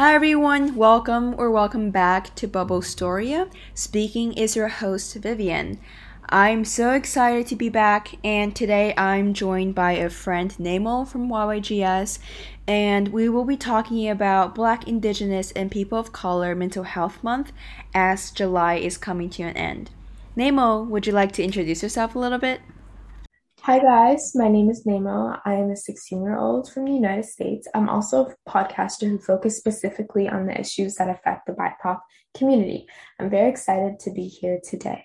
Hi everyone, welcome or welcome back to Bubble Storia. Speaking is your host Vivian. I'm so excited to be back, and today I'm joined by a friend Naimo from YYGS, and we will be talking about Black, Indigenous, and People of Color Mental Health Month as July is coming to an end. Naimo, would you like to introduce yourself a little bit? Hi guys, my name is Naimo. I am a 16 year old from the United States. I'm also a podcaster who focuses specifically on the issues that affect the BIPOC community. I'm very excited to be here today.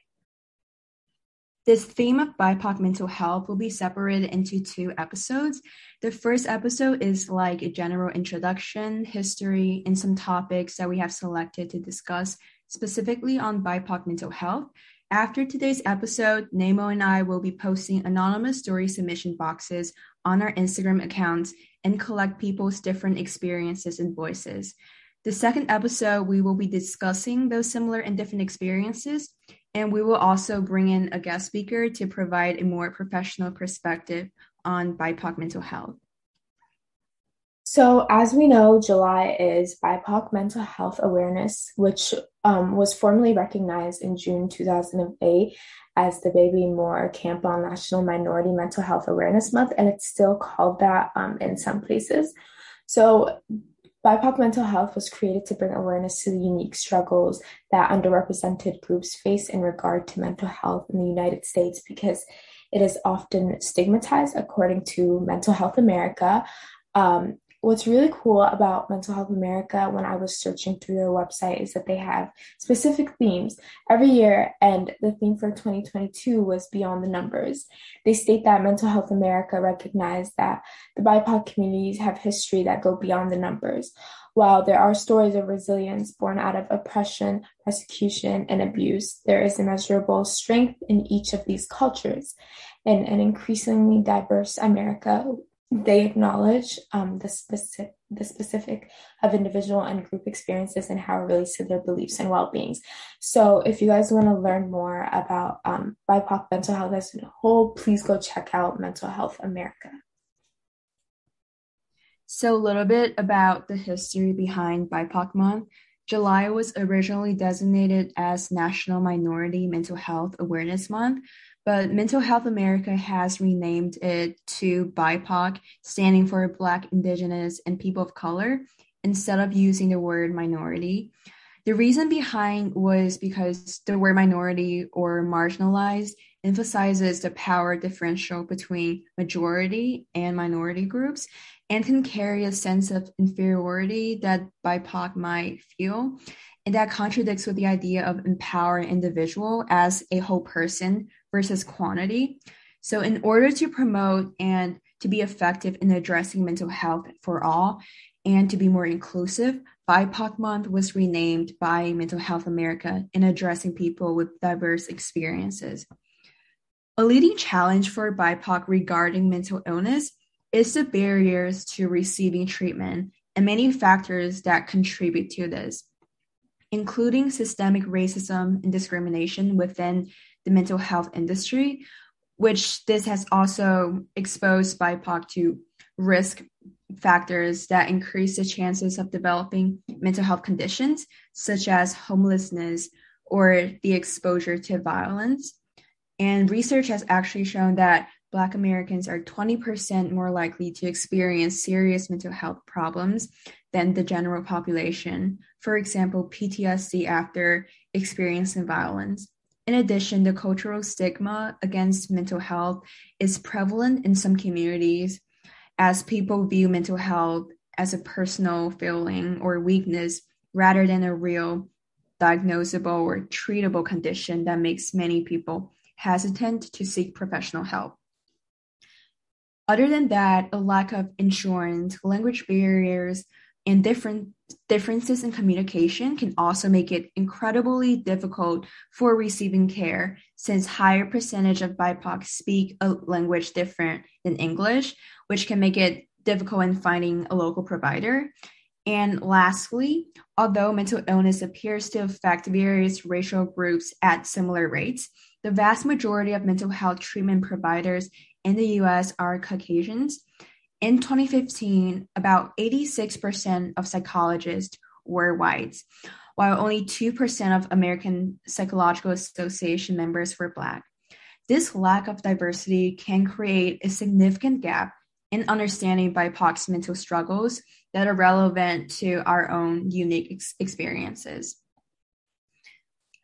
This theme of BIPOC mental health will be separated into two episodes. The first episode is like a general introduction, history, and some topics that we have selected to discuss specifically on BIPOC mental health. After today's episode, Naimo and I will be posting anonymous story submission boxes on our Instagram accounts and collect people's different experiences and voices. The second episode, we will be discussing those similar and different experiences, and we will also bring in a guest speaker to provide a more professional perspective on BIPOC mental health. So, as we know, July is BIPOC Mental Health Awareness, which um, was formally recognized in June 2008 as the Bebe Moore Campbell National Minority Mental Health Awareness Month, and it's still called that um, in some places. So, BIPOC mental health was created to bring awareness to the unique struggles that underrepresented groups face in regard to mental health in the United States because it is often stigmatized, according to Mental Health America. Um, what's really cool about Mental Health America when I was searching through their website is that they have specific themes every year, and the theme for 2022 was Beyond the Numbers. They state that Mental Health America recognized that the BIPOC communities have history that go beyond the numbers. While there are stories of resilience born out of oppression, persecution, and abuse, there is immeasurable strength in each of these cultures. In an increasingly diverse America, they acknowledge um, the specific the specific of individual and group experiences and how it relates to their beliefs and well-beings. So if you guys want to learn more about um, BIPOC mental health as a whole, please go check out Mental Health America. So a little bit about the history behind BIPOC Month. July was originally designated as National Minority Mental Health Awareness Month, but Mental Health America has renamed it to BIPOC, standing for Black, Indigenous, and People of Color, instead of using the word minority. The reason behind was because the word minority or marginalized emphasizes the power differential between majority and minority groups and can carry a sense of inferiority that BIPOC might feel. And that contradicts with the idea of empowering individual as a whole person versus quantity. So, in order to promote and to be effective in addressing mental health for all and to be more inclusive, BIPOC Month was renamed by Mental Health America in addressing people with diverse experiences. A leading challenge for BIPOC regarding mental illness is the barriers to receiving treatment and many factors that contribute to this, including systemic racism and discrimination within the mental health industry, which this has also exposed BIPOC to risk factors that increase the chances of developing mental health conditions such as homelessness or the exposure to violence. And research has actually shown that Black Americans are 20% more likely to experience serious mental health problems than the general population, for example, PTSD after experiencing violence. In addition, the cultural stigma against mental health is prevalent in some communities as people view mental health as a personal failing or weakness rather than a real diagnosable or treatable condition that makes many people hesitant to seek professional help. Other than that, a lack of insurance, language barriers, and different differences in communication can also make it incredibly difficult for receiving care since higher percentage of BIPOC speak a language different than English, which can make it difficult in finding a local provider. And lastly, although mental illness appears to affect various racial groups at similar rates, the vast majority of mental health treatment providers in the US are Caucasians. In 2015, about 86% of psychologists were white, while only 2% of American Psychological Association members were Black. This lack of diversity can create a significant gap in understanding BIPOC's mental struggles that are relevant to our own unique ex- experiences.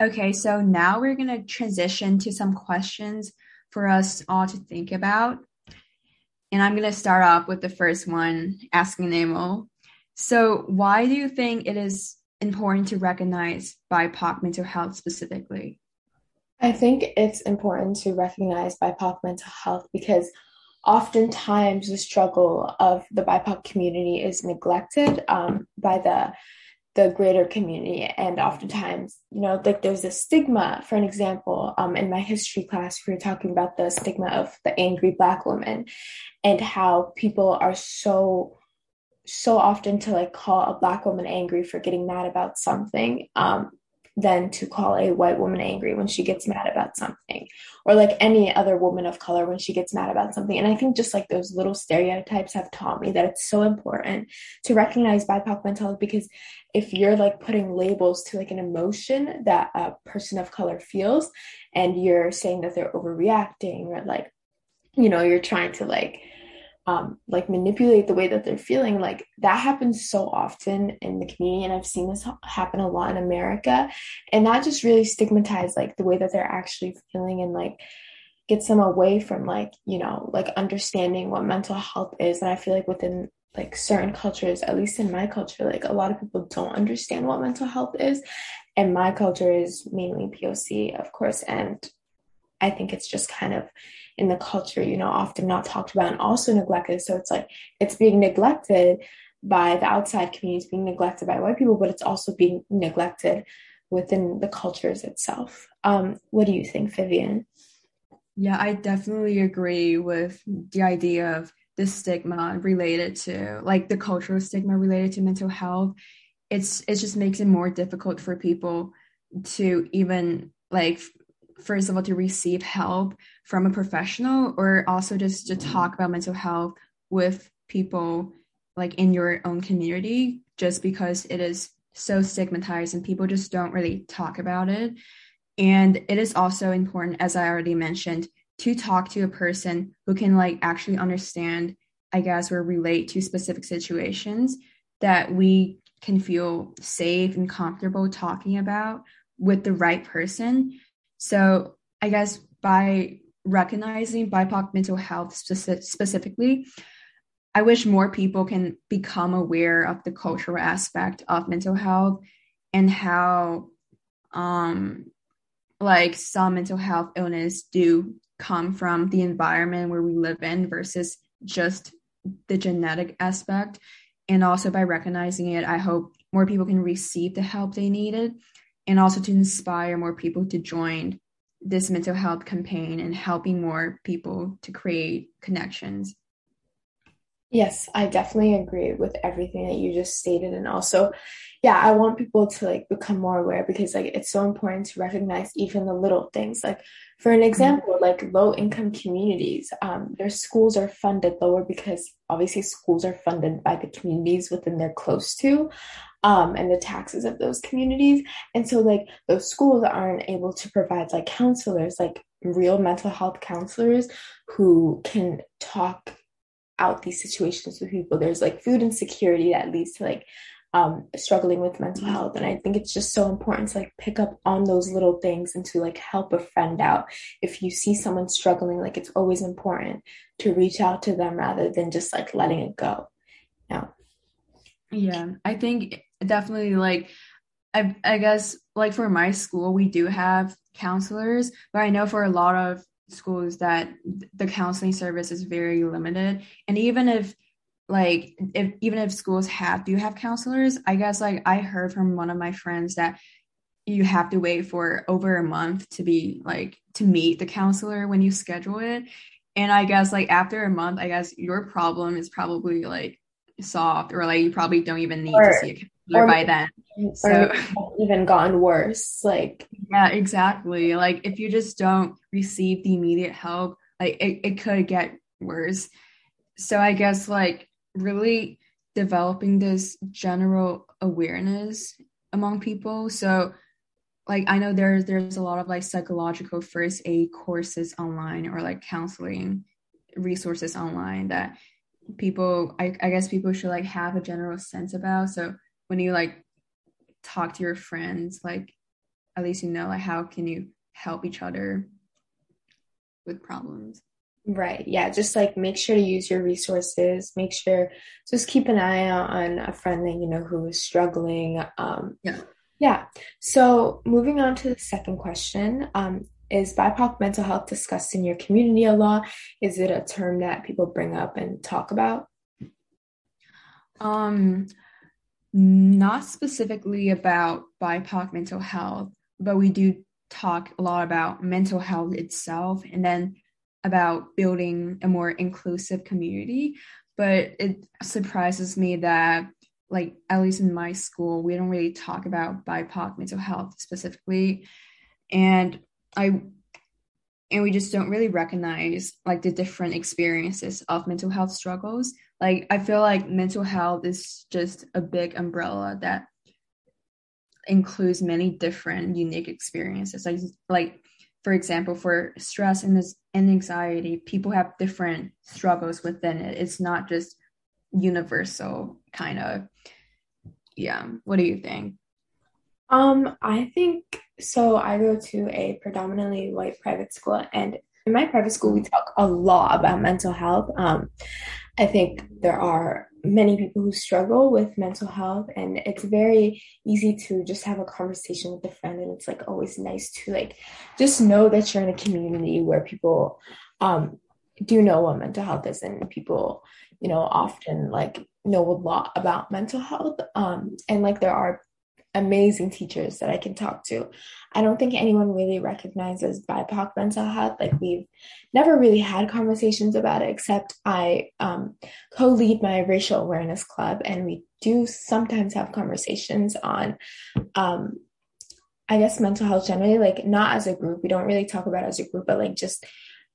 Okay, so now we're going to transition to some questions for us all to think about. And I'm going to start off with the first one, asking Naimo. So, why do you think it is important to recognize BIPOC mental health specifically? I think it's important to recognize BIPOC mental health because oftentimes the struggle of the BIPOC community is neglected um, by the the greater community. And oftentimes you know like there's a stigma for an example um, in my history class we were talking about the stigma of the angry black woman and how people are so so often to like call a black woman angry for getting mad about something. Um, than to call a white woman angry when she gets mad about something or like any other woman of color when she gets mad about something. And i think just like those little stereotypes have taught me that it's so important to recognize bipoc health because if you're like putting labels to like an emotion that a person of color feels and you're saying that they're overreacting or like you know you're trying to like um, like manipulate the way that they're feeling like that happens so often in the community and i've seen this happen a lot in america and that just really stigmatized like the way that they're actually feeling and like gets them away from like you know like understanding what mental health is and i feel like within like certain cultures at least in my culture like a lot of people don't understand what mental health is and my culture is mainly poc of course and i think it's just kind of in the culture, you know, often not talked about and also neglected. So it's like it's being neglected by the outside communities, being neglected by white people, but it's also being neglected within the cultures itself. Um, what do you think, Vivian? Yeah, I definitely agree with the idea of the stigma related to like the cultural stigma related to mental health. It's it just makes it more difficult for people to even like first of all to receive help from a professional or also just to talk about mental health with people like in your own community just because it is so stigmatized and people just don't really talk about it. And it is also important as i already mentioned to talk to a person who can like actually understand i guess or relate to specific situations that we can feel safe and comfortable talking about with the right person so I guess by recognizing BIPOC mental health speci- specifically, I wish more people can become aware of the cultural aspect of mental health and how um like some mental health illness do come from the environment where we live in versus just the genetic aspect. And also by recognizing it i hope more people can receive the help they needed and also to inspire more people to join this mental health campaign and helping more people to create connections. Yes, I definitely agree with everything that you just stated. And also, yeah, I want people to like become more aware because like it's so important to recognize even the little things. Like for an example, like low income communities, um, their schools are funded lower because obviously schools are funded by the communities within they're close to um, and the taxes of those communities. And so, like, those schools aren't able to provide like counselors, like real mental health counselors who can talk out these situations with people. There's like food insecurity that leads to like um, struggling with mental health. And I think it's just so important to like pick up on those little things and to like help a friend out. If you see someone struggling, like it's always important to reach out to them rather than just like letting it go. Yeah. Yeah. I think definitely like I I guess like for my school we do have counselors, but I know for a lot of schools that the counseling service is very limited. And even if like if even if schools have do have counselors, I guess like I heard from one of my friends that you have to wait for over a month to be like to meet the counselor when you schedule it. And I guess like after a month, I guess your problem is probably like solved or like you probably don't even need or, to see a counselor by then. So even gotten worse. Like yeah, exactly. Like if you just don't receive the immediate help, like it, it could get worse. So I guess like really developing this general awareness among people. So like I know there's there's a lot of like psychological first aid courses online or like counseling resources online that people I, I guess people should like have a general sense about. So when you like talk to your friends, like at least you know like how can you help each other with problems. Right. Yeah. Just like make sure to use your resources. Make sure just keep an eye out on a friend that you know who is struggling. Um, yeah. Yeah. So moving on to the second question. Um, is BIPOC mental health discussed in your community a lot? Is it a term that people bring up and talk about? Um, not specifically about BIPOC mental health, but we do talk a lot about mental health itself and then about building a more inclusive community. But it surprises me that, like, at least in my school, we don't really talk about BIPOC mental health specifically. And I and we just don't really recognize like the different experiences of mental health struggles. Like I feel like mental health is just a big umbrella that includes many different unique experiences. Like like for example, for stress and this and anxiety, people have different struggles within it. It's not just universal kind of. Yeah. What do you think? Um, I think so. I go to a predominantly white private school, and in my private school, we talk a lot about mental health. Um, I think there are many people who struggle with mental health, and it's very easy to just have a conversation with a friend, and it's like always nice to like just know that you're in a community where people um do know what mental health is, and people you know often like know a lot about mental health um and like there are amazing teachers that I can talk to. I don't think anyone really recognizes BIPOC mental health. Like we've never really had conversations about it, except I um, co-lead my racial awareness club, and we do sometimes have conversations on, um, I guess, mental health generally. Like not as a group, we don't really talk about as a group, but like just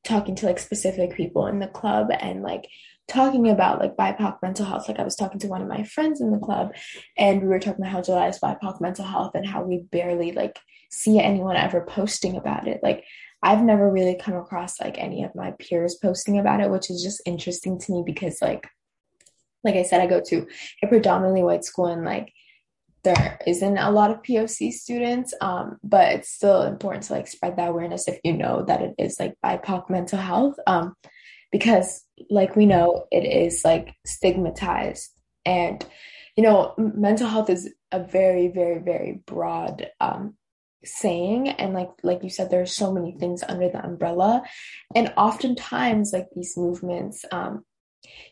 talking to like specific people in the club and like talking about like BIPOC mental health. Like I was talking to one of my friends in the club and we were talking about how July is BIPOC mental health and how we barely like see anyone ever posting about it. Like I've never really come across like any of my peers posting about it, which is just interesting to me because like like I said, I go to a predominantly white school and like there isn't a lot of POC students, um, but it's still important to like spread that awareness if you know that it is like BIPOC mental health. Um, because like we know it is like stigmatized. And you know mental health is a very very very broad um saying. And like like you said there's so many things under the umbrella. And oftentimes like these movements um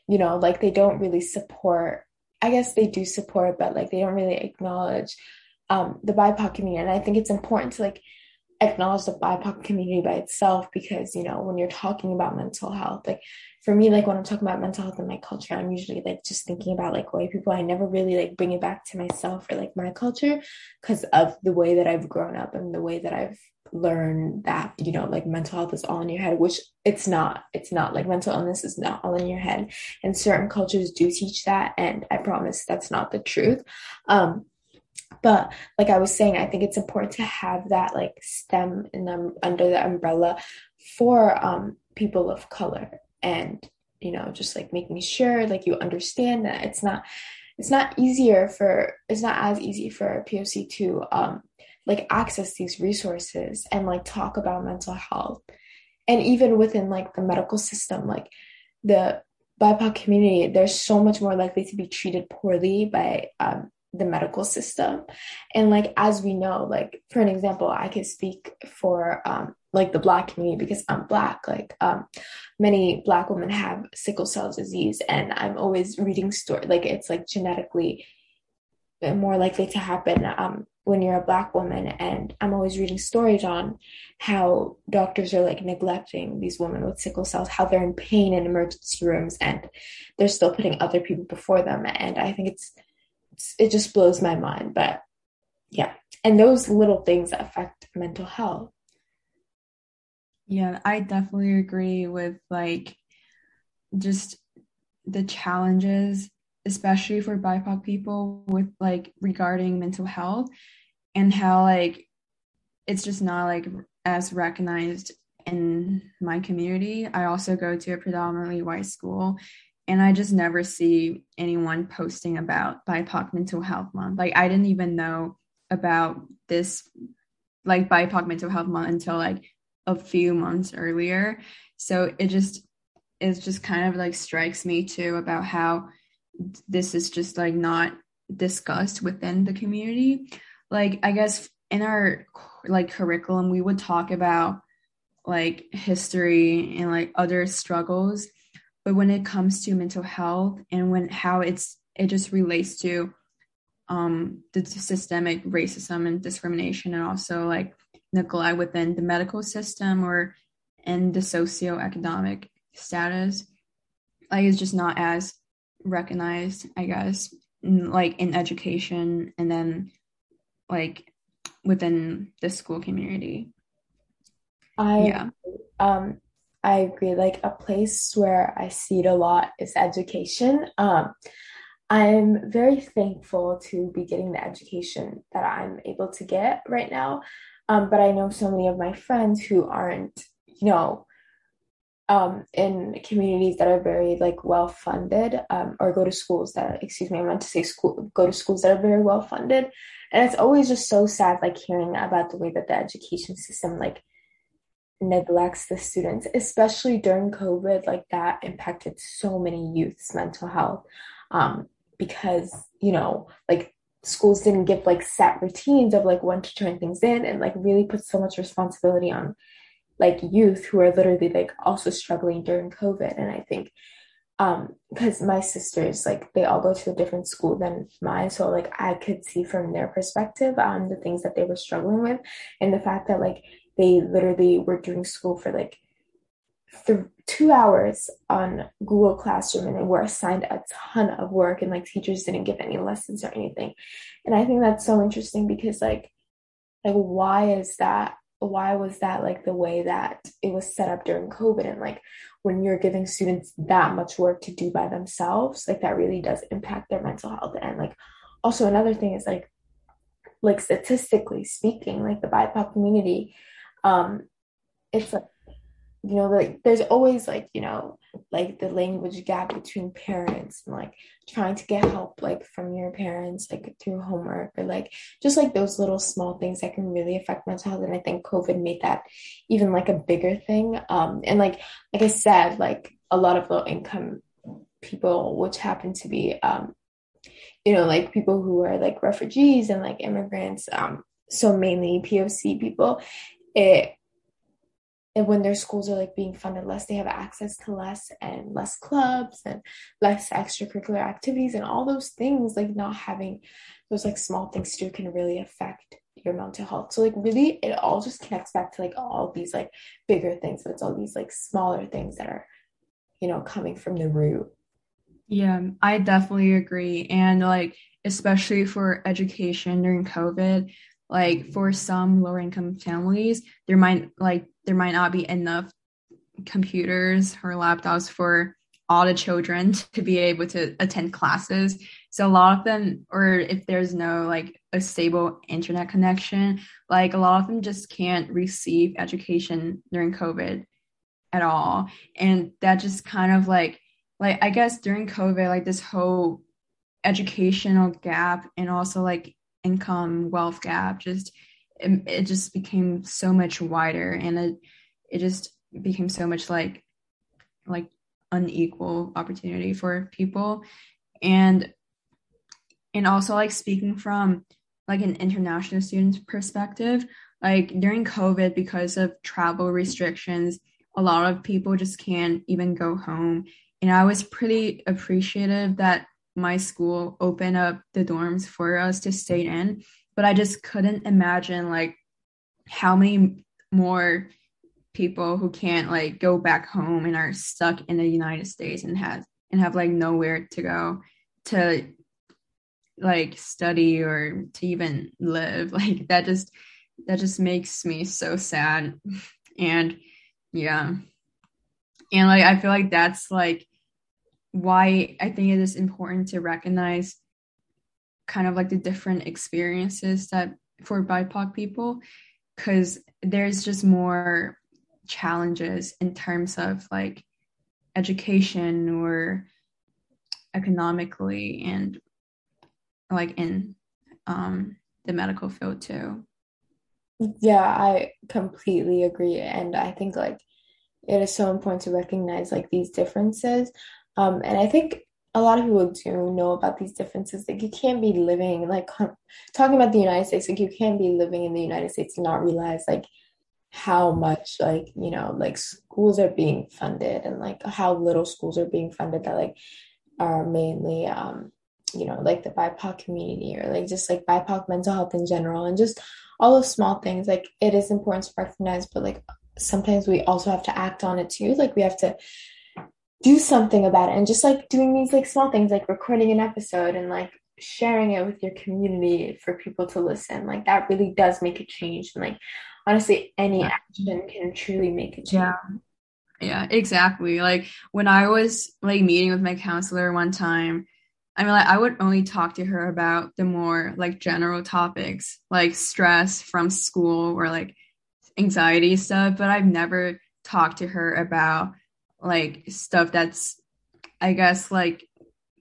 you know like they don't really support i guess they do support but like they don't really acknowledge um the bipoc community. And i think it's important to like acknowledge the BIPOC community by itself because, you know, when you're talking about mental health, like for me, like when I'm talking about mental health in my culture, I'm usually like just thinking about like white people. I never really like bring it back to myself or like my culture because of the way that I've grown up and the way that I've learned that, you know, like mental health is all in your head, which it's not. It's not like mental illness is not all in your head. And certain cultures do teach that. And I promise that's not the truth. Um, but like i was saying i think it's important to have that like stem in them under the umbrella for um people of color. And you know just like making sure like you understand that it's not it's not easier for it's not as easy for poc to um like access these resources and like talk about mental health. And even within like the medical system like the bipoc community they're so much more likely to be treated poorly by um, the medical system. And like as we know like for an example i could speak for um like the black community because i'm black. Like um many black women have sickle cell disease and i'm always reading story like it's like genetically more likely to happen um when you're a black woman. And i'm always reading stories on how doctors are like neglecting these women with sickle cells how they're in pain in emergency rooms and they're still putting other people before them. And i think it's it just blows my mind. But yeah, and those little things affect mental health. Yeah, I definitely agree with like just the challenges especially for BIPOC people with like regarding mental health and how like it's just not like as recognized in my community. I also go to a predominantly white school and I just never see anyone posting about BIPOC mental health month. Like I didn't even know about this like BIPOC mental health month until like a few months earlier. So it just it just kind of like strikes me too about how this is just like not discussed within the community. Like I guess in our like curriculum we would talk about like history and like other struggles but when it comes to mental health and when how it's it just relates to um the systemic racism and discrimination and also like neglect within the medical system or in the socioeconomic status like it's just not as recognized i guess in, like in education and then like within the school community. I yeah. um I agree. Like a place where I see it a lot is education. Um, I'm very thankful to be getting the education that I'm able to get right now. Um, but I know so many of my friends who aren't, you know, um, in communities that are very like well funded, um, or go to schools that, excuse me, I meant to say school, go to schools that are very well funded. And it's always just so sad, like hearing about the way that the education system, like neglects the students, especially during COVID. Like that impacted so many youth's mental health um, because, you know, like schools didn't give like set routines of like when to turn things in and like really put so much responsibility on like youth who are literally like also struggling during COVID. And I think um because my sisters like they all go to a different school than mine so like i could see from their perspective um the things that they were struggling with and the fact that like they literally were doing school for like th- two hours on Google Classroom and they were assigned a ton of work and like teachers didn't give any lessons or anything. And I think that's so interesting because like like why is that why was that like the way that it was set up during COVID and like when you're giving students that much work to do by themselves, like that really does impact their mental health. And like also another thing is like like statistically speaking, like the BIPOC community um it's like you know like there's always like you know like the language gap between parents and like trying to get help like from your parents like through homework or like just like those little small things that can really affect mental health. And i think covid made that even like a bigger thing. Um and like like i said like a lot of low income people which happen to be um you know like people who are like refugees and like immigrants um so mainly poc people it and when their schools are like being funded less they have access to less and less clubs and less extracurricular activities and all those things like not having those like small things to do can really affect your mental health. So like really it all just connects back to like all these like bigger things. But it's all these like smaller things that are you know coming from the root. Yeah i definitely agree. And like especially for education during covid like for some lower income families there might like there might not be enough computers or laptops for all the children to be able to attend classes. So a lot of them or if there's no like a stable internet connection like a lot of them just can't receive education during covid at all. And that just kind of like like i guess during covid like this whole educational gap and also like income wealth gap just it, it just became so much wider and it it just became so much like like unequal opportunity for people. And and also like speaking from like an international student's perspective like during covid because of travel restrictions a lot of people just can't even go home. And i was pretty appreciative that my school open up the dorms for us to stay in but i just couldn't imagine like how many more people who can't like go back home and are stuck in the united states and have and have like nowhere to go to like study or to even live. Like that just that just makes me so sad. And yeah. And like i feel like that's like why I think it is important to recognize kind of like the different experiences that for BIPOC people, because there's just more challenges in terms of like education or economically and like in um, the medical field too. Yeah, I completely agree. And I think like it is so important to recognize like these differences. Um, and I think a lot of people do know about these differences. Like you can't be living like talking about the United States, like you can't be living in the United States and not realize like how much like you know like schools are being funded and like how little schools are being funded that like are mainly um you know like the BIPOC community or like just like BIPOC mental health in general and just all those small things like it is important to recognize but like sometimes we also have to act on it too like we have to do something about it. And just like doing these like small things like recording an episode and like sharing it with your community for people to listen. Like that really does make a change. And like honestly any action can truly make a change. Yeah. Yeah exactly. Like when i was like meeting with my counselor one time I mean, like, I would only talk to her about the more like general topics, like stress from school or like anxiety stuff, but I've never talked to her about like stuff that's, I guess, like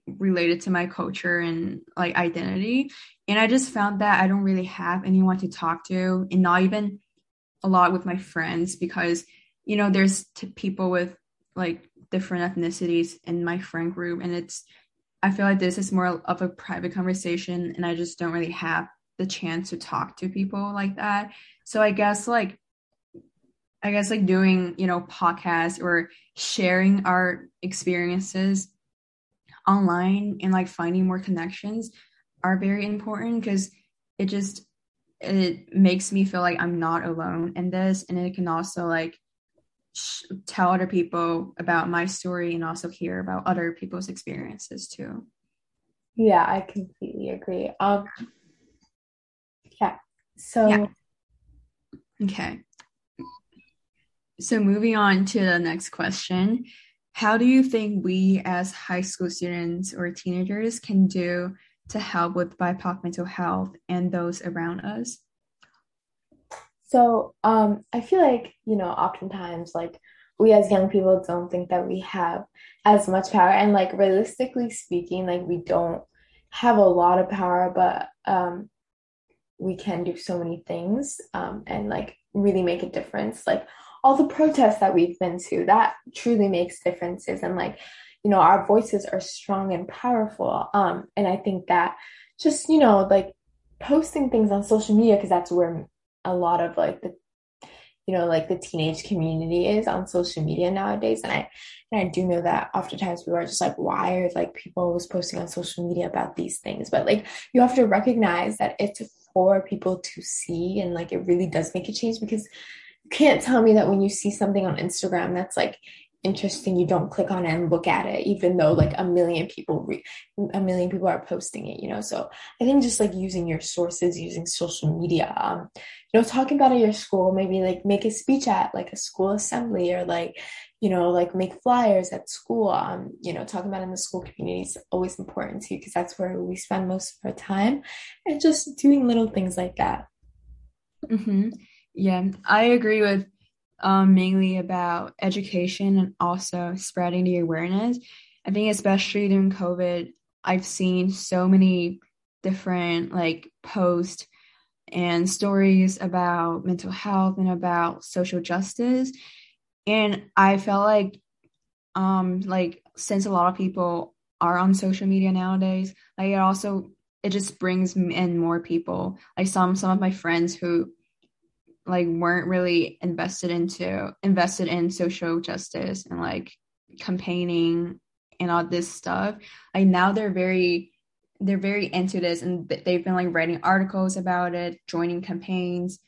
related to my culture and like identity. And I just found that I don't really have anyone to talk to, and not even a lot with my friends because, you know, there's t- people with like different ethnicities in my friend group, and it's I feel like this is more of a private conversation and I just don't really have the chance to talk to people like that. So I guess like I guess like doing, you know, podcasts or sharing our experiences online and like finding more connections are very important because it just it makes me feel like I'm not alone in this and it can also like tell other people about my story and also hear about other people's experiences too. Yeah, I completely agree. Um yeah. So yeah. Okay. So moving on to the next question. How do you think we as high school students or teenagers can do to help with BIPOC mental health and those around us? So um, I feel like, you know, oftentimes like we as young people don't think that we have as much power. And like realistically speaking, like we don't have a lot of power, but um, we can do so many things um, and like really make a difference. Like all the protests that we've been to, that truly makes differences. And like, you know, our voices are strong and powerful. Um, and I think that just, you know, like posting things on social media, because that's where a lot of like the you know like the teenage community is on social media nowadays and i and i do know that oftentimes people are just like why are like people always posting on social media about these things but like you have to recognize that it's for people to see and like it really does make a change because can't tell me that when you see something on instagram that's like interesting you don't click on it and look at it even though like a million people re- a million people are posting it you know so i think just like using your sources using social media um you know talking about at your school maybe like make a speech at like a school assembly or like you know like make flyers at school um you know talking about in the school community is always important too because that's where we spend most of our time and just doing little things like that mm-hmm. Yeah i agree with um, mainly about education and also spreading the awareness. I think, especially during COVID, I've seen so many different like posts and stories about mental health and about social justice. And I felt like, um, like since a lot of people are on social media nowadays, like it also it just brings in more people. Like some some of my friends who like weren't really invested into invested in social justice and like campaigning and all this stuff. Like now they're very they're very into this and they've been like writing articles about it joining campaigns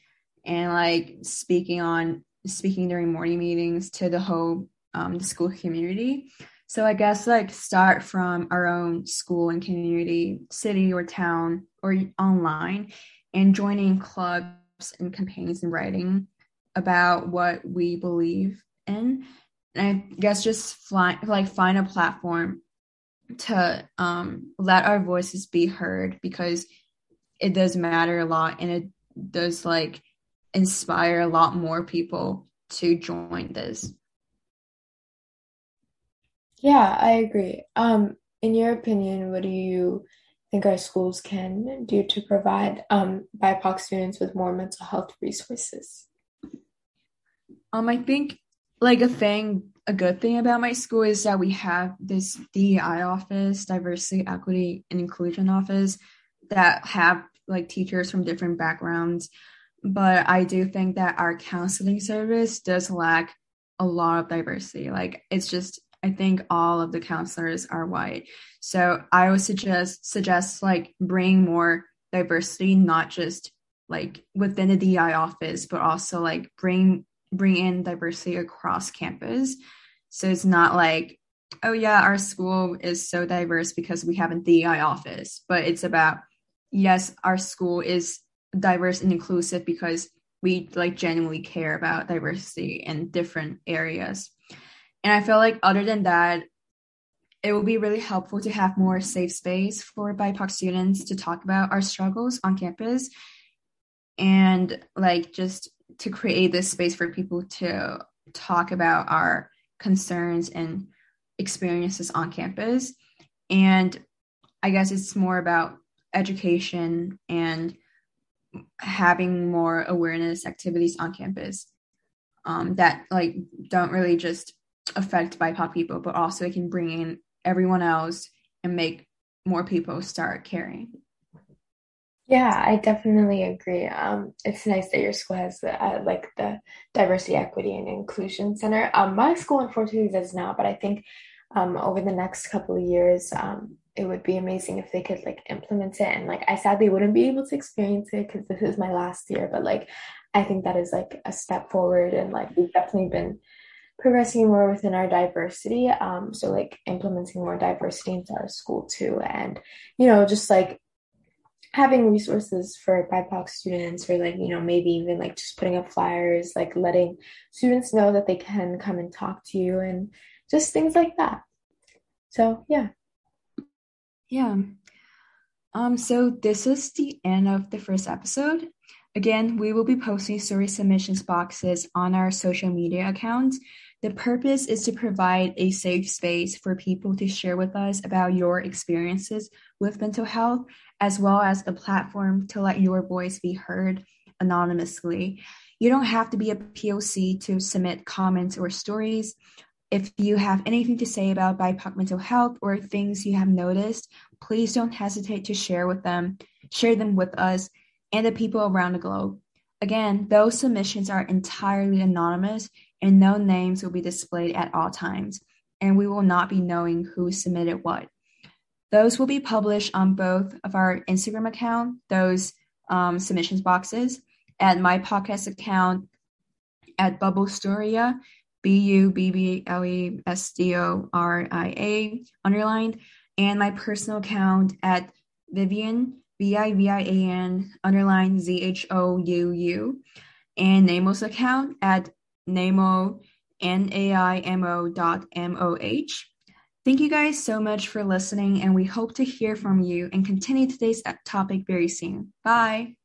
and like speaking on speaking during morning meetings to the whole um, the school community. So i guess like start from our own school and community city or town or online and joining clubs and campaigns and writing about what we believe in. And I guess just fly, like find a platform to um, let our voices be heard because it does matter a lot and it does like inspire a lot more people to join this. Yeah, I agree. Um, in your opinion, what do you think our schools can do to provide um, BIPOC students with more mental health resources? Um, I think like a thing, a good thing about my school is that we have this DEI office, diversity, equity, and inclusion office that have like teachers from different backgrounds. But I do think that our counseling service does lack a lot of diversity. Like it's just I think all of the counselors are white. So I would suggest suggest like bring more diversity, not just like within the DI office, but also like bring bring in diversity across campus. So it's not like, oh yeah, our school is so diverse because we have a DI office, but it's about yes, our school is diverse and inclusive because we like genuinely care about diversity in different areas. And I feel like other than that, it will be really helpful to have more safe space for BIPOC students to talk about our struggles on campus and like just to create this space for people to talk about our concerns and experiences on campus. And I guess it's more about education and having more awareness activities on campus um, that like don't really just affect BIPOC people, but also it can bring in everyone else and make more people start caring. Yeah, I definitely agree. Um, it's nice that your school has uh, like the diversity, equity, and inclusion center. Um, my school unfortunately does not, but I think um, over the next couple of years, um, it would be amazing if they could like implement it. And like, I sadly wouldn't be able to experience it because this is my last year, but like, I think that is like a step forward, and like we've definitely been progressing more within our diversity. Um, so like implementing more diversity into our school too, and you know, just like having resources for BIPOC students, or like you know, maybe even like just putting up flyers, like letting students know that they can come and talk to you, and just things like that. So yeah, yeah. Um, so this is the end of the first episode. Again, we will be posting story submissions boxes on our social media accounts the purpose is to provide a safe space for people to share with us about your experiences with mental health, as well as a platform to let your voice be heard anonymously. You don't have to be a POC to submit comments or stories. If you have anything to say about BIPOC mental health or things you have noticed, please don't hesitate to share with them, share them with us and the people around the globe. Again, those submissions are entirely anonymous and no names will be displayed at all times, and we will not be knowing who submitted what. Those will be published on both of our Instagram account, those um, submissions boxes, at my podcast account at Bubble Bubblestoria, B U B B L E S D O R I A underlined, and my personal account at Vivian, V I V I A N underline Z H O U U, and Naimo's account at Naimo, N-A-I-M-O dot M-O-H. Thank you guys so much for listening, and we hope to hear from you and continue today's topic very soon. Bye.